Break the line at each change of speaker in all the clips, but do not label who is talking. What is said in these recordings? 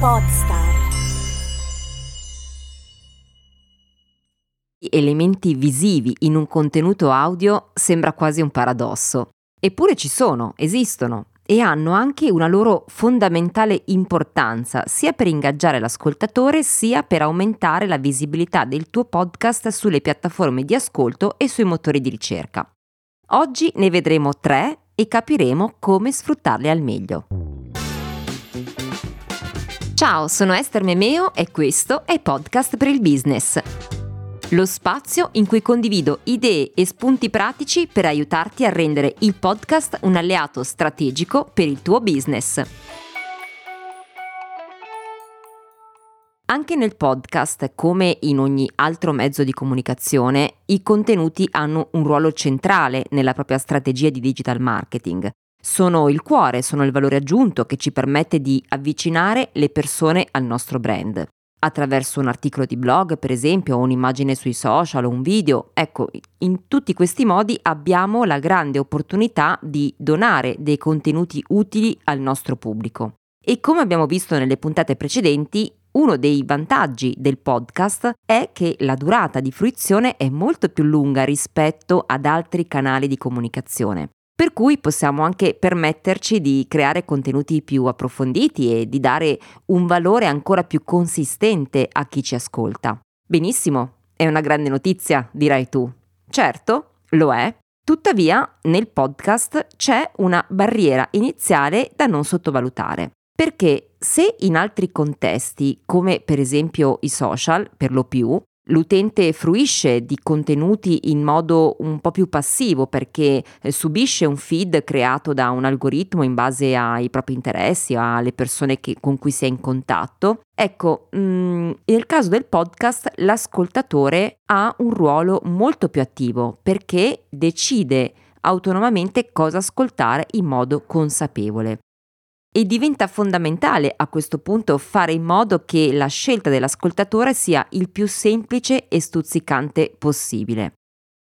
Podstar.
Elementi visivi in un contenuto audio sembra quasi un paradosso. Eppure ci sono, esistono e hanno anche una loro fondamentale importanza sia per ingaggiare l'ascoltatore sia per aumentare la visibilità del tuo podcast sulle piattaforme di ascolto e sui motori di ricerca. Oggi ne vedremo tre e capiremo come sfruttarli al meglio. Ciao, sono Esther Memeo e questo è Podcast per il Business. Lo spazio in cui condivido idee e spunti pratici per aiutarti a rendere il podcast un alleato strategico per il tuo business. Anche nel podcast, come in ogni altro mezzo di comunicazione, i contenuti hanno un ruolo centrale nella propria strategia di digital marketing sono il cuore, sono il valore aggiunto che ci permette di avvicinare le persone al nostro brand. Attraverso un articolo di blog, per esempio, o un'immagine sui social o un video. Ecco, in tutti questi modi abbiamo la grande opportunità di donare dei contenuti utili al nostro pubblico. E come abbiamo visto nelle puntate precedenti, uno dei vantaggi del podcast è che la durata di fruizione è molto più lunga rispetto ad altri canali di comunicazione per cui possiamo anche permetterci di creare contenuti più approfonditi e di dare un valore ancora più consistente a chi ci ascolta. Benissimo, è una grande notizia, dirai tu. Certo, lo è. Tuttavia, nel podcast c'è una barriera iniziale da non sottovalutare. Perché se in altri contesti, come per esempio i social, per lo più, l'utente fruisce di contenuti in modo un po' più passivo perché eh, subisce un feed creato da un algoritmo in base ai propri interessi, alle persone che, con cui si è in contatto. Ecco, mh, mm, nel caso del podcast l'ascoltatore ha un ruolo molto più attivo perché decide autonomamente cosa ascoltare in modo consapevole. E diventa fondamentale a questo punto fare in modo che la scelta dell'ascoltatore sia il più semplice e stuzzicante possibile.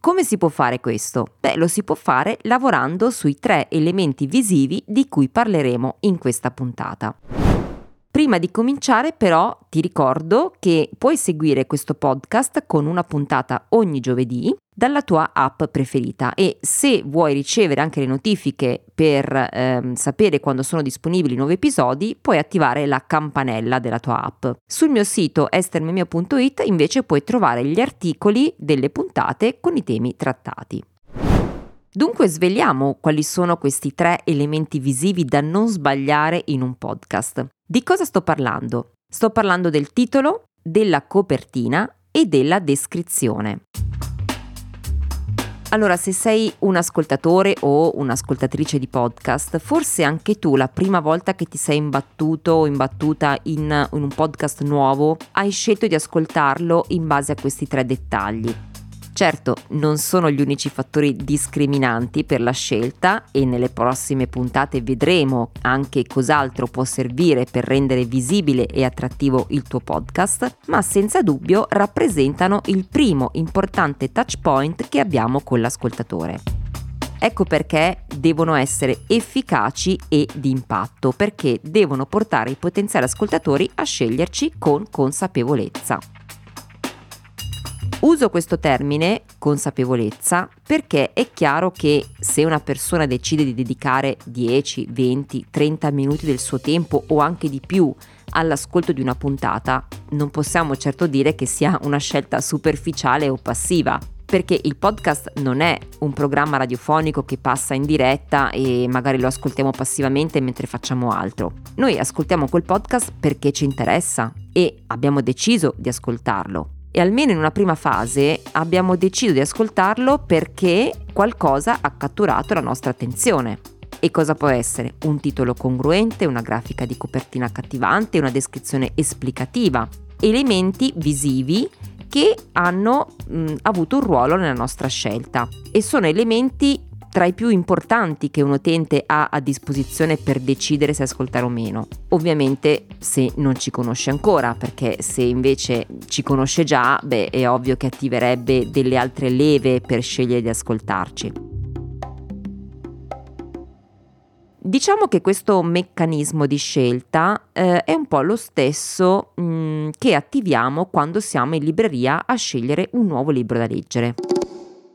Come si può fare questo? Beh, lo si può fare lavorando sui tre elementi visivi di cui parleremo in questa puntata. Prima di cominciare però ti ricordo che puoi seguire questo podcast con una puntata ogni giovedì dalla tua app preferita e se vuoi ricevere anche le notifiche per ehm, sapere quando sono disponibili nuovi episodi puoi attivare la campanella della tua app. Sul mio sito estermemio.it invece puoi trovare gli articoli delle puntate con i temi trattati. Dunque svegliamo quali sono questi tre elementi visivi da non sbagliare in un podcast. Di cosa sto parlando? Sto parlando del titolo, della copertina e della descrizione. Allora, se sei un ascoltatore o un'ascoltatrice di podcast, forse anche tu la prima volta che ti sei imbattuto o imbattuta in, in un podcast nuovo, hai scelto di ascoltarlo in base a questi tre dettagli. Certo, non sono gli unici fattori discriminanti per la scelta e nelle prossime puntate vedremo anche cos'altro può servire per rendere visibile e attrattivo il tuo podcast, ma senza dubbio rappresentano il primo importante touch point che abbiamo con l'ascoltatore. Ecco perché devono essere efficaci e di impatto, perché devono portare i potenziali ascoltatori a sceglierci con consapevolezza. Uso questo termine, consapevolezza, perché è chiaro che se una persona decide di dedicare 10, 20, 30 minuti del suo tempo o anche di più all'ascolto di una puntata, non possiamo certo dire che sia una scelta superficiale o passiva, perché il podcast non è un programma radiofonico che passa in diretta e magari lo ascoltiamo passivamente mentre facciamo altro. Noi ascoltiamo quel podcast perché ci interessa e abbiamo deciso di ascoltarlo e almeno in una prima fase abbiamo deciso di ascoltarlo perché qualcosa ha catturato la nostra attenzione. E cosa può essere? Un titolo congruente, una grafica di copertina accattivante, una descrizione esplicativa, elementi visivi che hanno mh, avuto un ruolo nella nostra scelta e sono elementi tra i più importanti che un utente ha a disposizione per decidere se ascoltare o meno. Ovviamente se non ci conosce ancora, perché se invece ci conosce già, beh, è ovvio che attiverebbe delle altre leve per scegliere di ascoltarci. Diciamo che questo meccanismo di scelta eh, è un po' lo stesso mh, mm, che attiviamo quando siamo in libreria a scegliere un nuovo libro da leggere.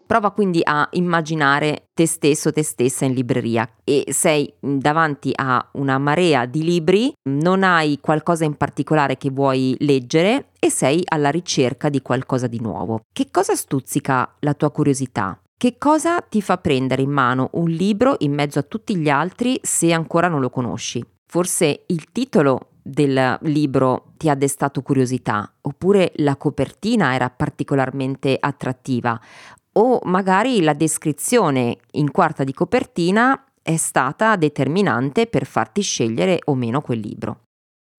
Prova quindi a immaginare te stesso, te stessa in libreria e sei davanti a una marea di libri, non hai qualcosa in particolare che vuoi leggere e sei alla ricerca di qualcosa di nuovo. Che cosa stuzzica la tua curiosità? Che cosa ti fa prendere in mano un libro in mezzo a tutti gli altri se ancora non lo conosci? Forse il titolo del libro ti ha destato curiosità, oppure la copertina era particolarmente attrattiva, o magari la descrizione in quarta di copertina è stata determinante per farti scegliere o meno quel libro.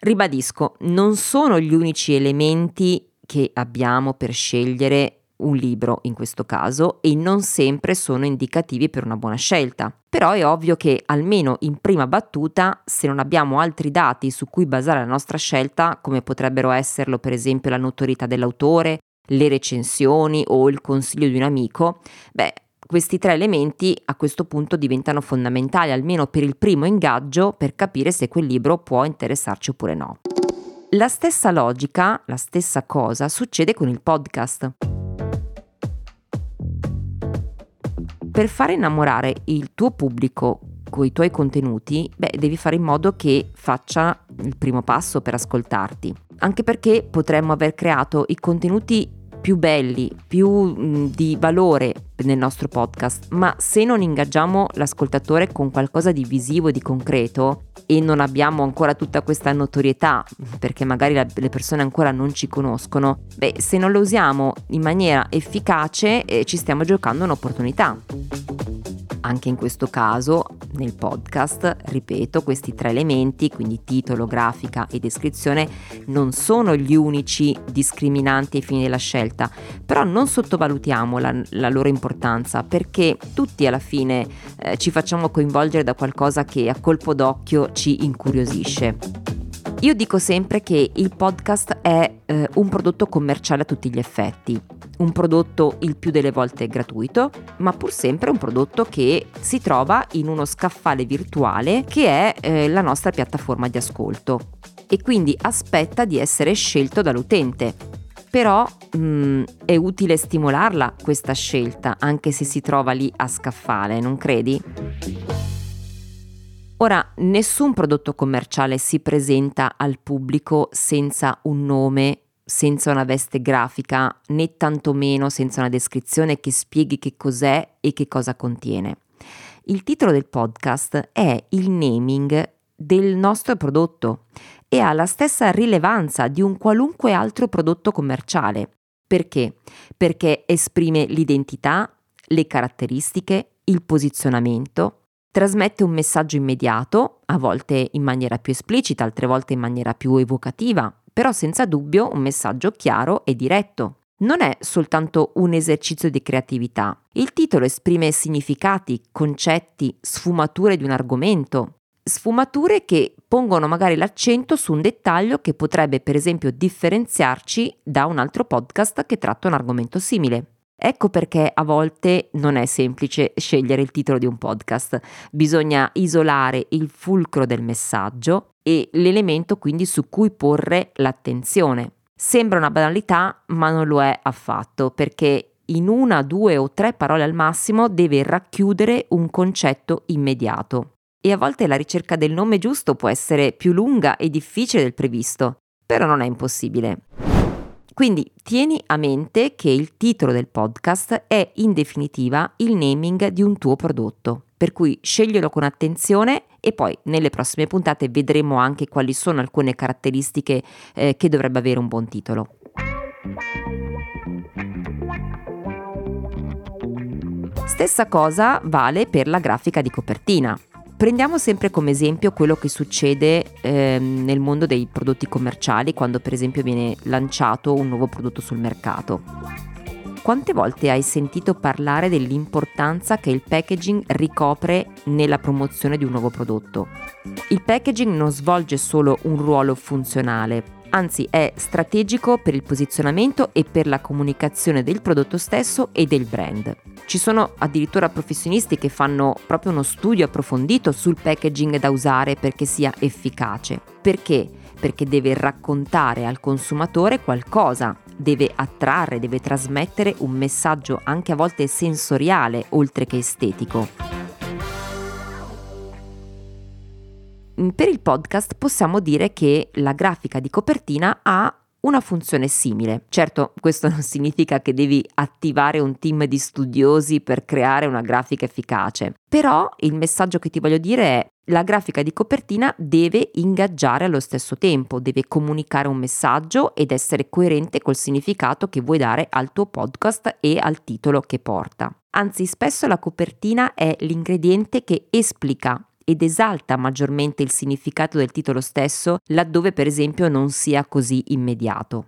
Ribadisco, non sono gli unici elementi che abbiamo per scegliere un libro in questo caso e non sempre sono indicativi per una buona scelta. Però è ovvio che almeno in prima battuta, se non abbiamo altri dati su cui basare la nostra scelta, come potrebbero esserlo per esempio la notorietà dell'autore, le recensioni o il consiglio di un amico, beh, questi tre elementi a questo punto diventano fondamentali, almeno per il primo ingaggio, per capire se quel libro può interessarci oppure no. La stessa logica, la stessa cosa succede con il podcast. Per fare innamorare il tuo pubblico con i tuoi contenuti, beh, devi fare in modo che faccia il primo passo per ascoltarti. Anche perché potremmo aver creato i contenuti più belli, più mh, di valore nel nostro podcast, ma se non ingaggiamo l'ascoltatore con qualcosa di visivo di concreto e non abbiamo ancora tutta questa notorietà, perché magari la, le persone ancora non ci conoscono, beh, se non lo usiamo in maniera efficace eh, ci stiamo giocando un'opportunità. Anche in questo caso, nel podcast, ripeto, questi tre elementi, quindi titolo, grafica e descrizione, non sono gli unici discriminanti ai fini della scelta, però non sottovalutiamo la, la loro importanza perché tutti alla fine eh, ci facciamo coinvolgere da qualcosa che a colpo d'occhio ci incuriosisce. Io dico sempre che il podcast è eh, un prodotto commerciale a tutti gli effetti, un prodotto il più delle volte gratuito, ma pur sempre un prodotto che si trova in uno scaffale virtuale che è eh, la nostra piattaforma di ascolto e quindi aspetta di essere scelto dall'utente. Però mh, mm, è utile stimolarla questa scelta, anche se si trova lì a scaffale, non credi? Ora, nessun prodotto commerciale si presenta al pubblico senza un nome senza una veste grafica né tantomeno senza una descrizione che spieghi che cos'è e che cosa contiene. Il titolo del podcast è il naming del nostro prodotto e ha la stessa rilevanza di un qualunque altro prodotto commerciale. Perché? Perché esprime l'identità, le caratteristiche, il posizionamento, trasmette un messaggio immediato, a volte in maniera più esplicita, altre volte in maniera più evocativa, però senza dubbio un messaggio chiaro e diretto. Non è soltanto un esercizio di creatività. Il titolo esprime significati, concetti, sfumature di un argomento. Sfumature che pongono magari l'accento su un dettaglio che potrebbe per esempio differenziarci da un altro podcast che tratta un argomento simile. Ecco perché a volte non è semplice scegliere il titolo di un podcast, bisogna isolare il fulcro del messaggio e l'elemento quindi su cui porre l'attenzione. Sembra una banalità, ma non lo è affatto, perché in una, due o tre parole al massimo deve racchiudere un concetto immediato. E a volte la ricerca del nome giusto può essere più lunga e difficile del previsto, però non è impossibile. Quindi tieni a mente che il titolo del podcast è in definitiva il naming di un tuo prodotto, per cui sceglielo con attenzione e poi nelle prossime puntate vedremo anche quali sono alcune caratteristiche eh, che dovrebbe avere un buon titolo. Stessa cosa vale per la grafica di copertina. Prendiamo sempre come esempio quello che succede eh, nel mondo dei prodotti commerciali quando per esempio viene lanciato un nuovo prodotto sul mercato. Quante volte hai sentito parlare dell'importanza che il packaging ricopre nella promozione di un nuovo prodotto? Il packaging non svolge solo un ruolo funzionale, anzi è strategico per il posizionamento e per la comunicazione del prodotto stesso e del brand. Ci sono addirittura professionisti che fanno proprio uno studio approfondito sul packaging da usare perché sia efficace. Perché? Perché deve raccontare al consumatore qualcosa, deve attrarre, deve trasmettere un messaggio anche a volte sensoriale oltre che estetico. Per il podcast possiamo dire che la grafica di copertina ha una funzione simile. Certo, questo non significa che devi attivare un team di studiosi per creare una grafica efficace, però il messaggio che ti voglio dire è la grafica di copertina deve ingaggiare allo stesso tempo, deve comunicare un messaggio ed essere coerente col significato che vuoi dare al tuo podcast e al titolo che porta. Anzi, spesso la copertina è l'ingrediente che esplica ed esalta maggiormente il significato del titolo stesso laddove per esempio non sia così immediato.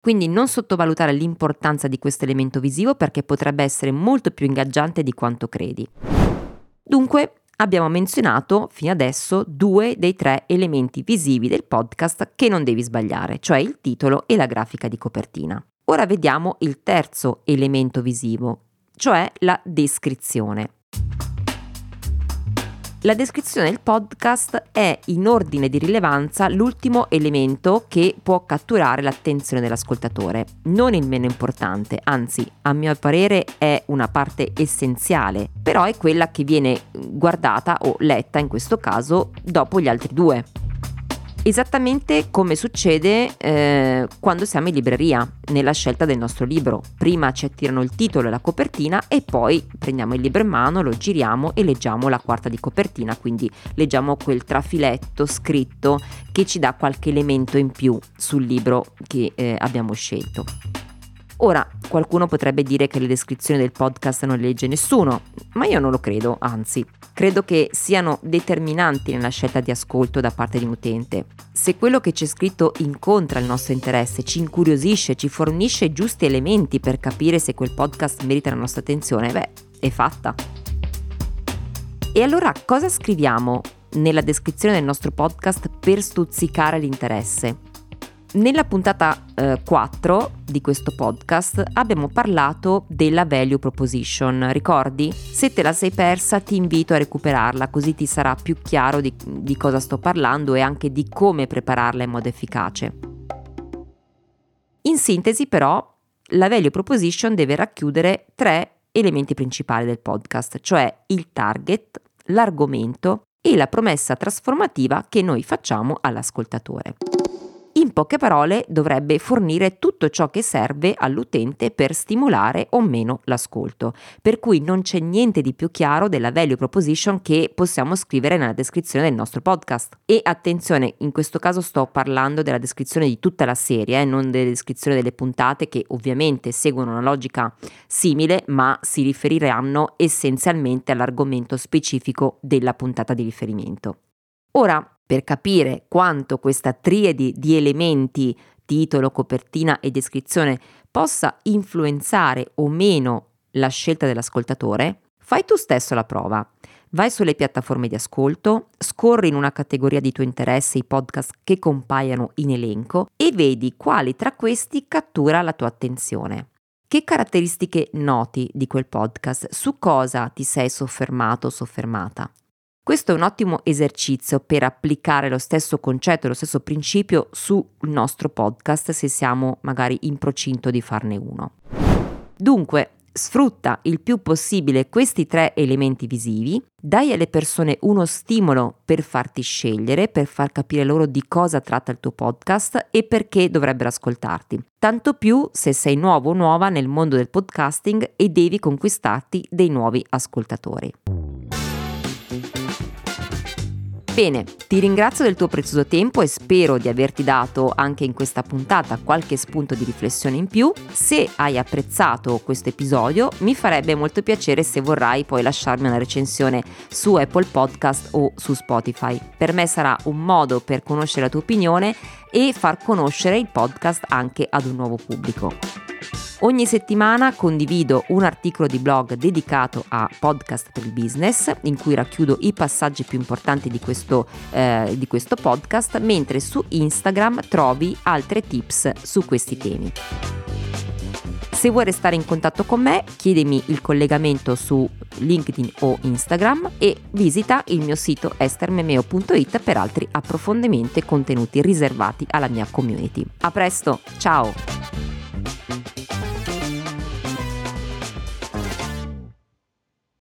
Quindi non sottovalutare l'importanza di questo elemento visivo perché potrebbe essere molto più ingaggiante di quanto credi. Dunque, abbiamo menzionato fino adesso due dei tre elementi visivi del podcast che non devi sbagliare, cioè il titolo e la grafica di copertina. Ora vediamo il terzo elemento visivo, cioè la descrizione. La descrizione del podcast è in ordine di rilevanza l'ultimo elemento che può catturare l'attenzione dell'ascoltatore, non il meno importante, anzi a mio parere è una parte essenziale, però è quella che viene guardata o letta in questo caso dopo gli altri due esattamente come succede eh, quando siamo in libreria, nella scelta del nostro libro. Prima ci attirano il titolo e la copertina e poi prendiamo il libro in mano, lo giriamo e leggiamo la quarta di copertina, quindi leggiamo quel trafiletto scritto che ci dà qualche elemento in più sul libro che eh, abbiamo scelto. Ora, qualcuno potrebbe dire che le descrizioni del podcast non le legge nessuno, ma io non lo credo, anzi, credo che siano determinanti nella scelta di ascolto da parte di un utente. Se quello che c'è scritto incontra il nostro interesse, ci incuriosisce, ci fornisce giusti elementi per capire se quel podcast merita la nostra attenzione, beh, è fatta. E allora cosa scriviamo nella descrizione del nostro podcast per stuzzicare l'interesse? Nella puntata eh, 4 di questo podcast abbiamo parlato della value proposition, ricordi? Se te la sei persa ti invito a recuperarla così ti sarà più chiaro di, di cosa sto parlando e anche di come prepararla in modo efficace. In sintesi però, la value proposition deve racchiudere tre elementi principali del podcast, cioè il target, l'argomento e la promessa trasformativa che noi facciamo all'ascoltatore. In poche parole dovrebbe fornire tutto ciò che serve all'utente per stimolare o meno l'ascolto, per cui non c'è niente di più chiaro della value proposition che possiamo scrivere nella descrizione del nostro podcast. E attenzione, in questo caso sto parlando della descrizione di tutta la serie, eh, non della descrizione delle puntate che ovviamente seguono una logica simile, ma si riferiranno essenzialmente all'argomento specifico della puntata di riferimento. Ora, per capire quanto questa triade di elementi, titolo, copertina e descrizione, possa influenzare o meno la scelta dell'ascoltatore, fai tu stesso la prova. Vai sulle piattaforme di ascolto, scorri in una categoria di tuo interesse i podcast che compaiono in elenco e vedi quali tra questi cattura la tua attenzione. Che caratteristiche noti di quel podcast? Su cosa ti sei soffermato o soffermata? Questo è un ottimo esercizio per applicare lo stesso concetto, lo stesso principio sul nostro podcast se siamo magari in procinto di farne uno. Dunque, sfrutta il più possibile questi tre elementi visivi, dai alle persone uno stimolo per farti scegliere, per far capire loro di cosa tratta il tuo podcast e perché dovrebbero ascoltarti. Tanto più se sei nuovo o nuova nel mondo del podcasting e devi conquistarti dei nuovi ascoltatori. Bene, ti ringrazio del tuo prezioso tempo e spero di averti dato anche in questa puntata qualche spunto di riflessione in più. Se hai apprezzato questo episodio, mi farebbe molto piacere se vorrai poi lasciarmi una recensione su Apple Podcast o su Spotify. Per me sarà un modo per conoscere la tua opinione e far conoscere il podcast anche ad un nuovo pubblico. Ogni settimana condivido un articolo di blog dedicato a podcast per il business, in cui racchiudo i passaggi più importanti di questo, eh, di questo podcast, mentre su Instagram trovi altre tips su questi temi. Se vuoi restare in contatto con me, chiedimi il collegamento su LinkedIn o Instagram e visita il mio sito estermemeo.it per altri approfondimenti e contenuti riservati alla mia community. A presto, ciao!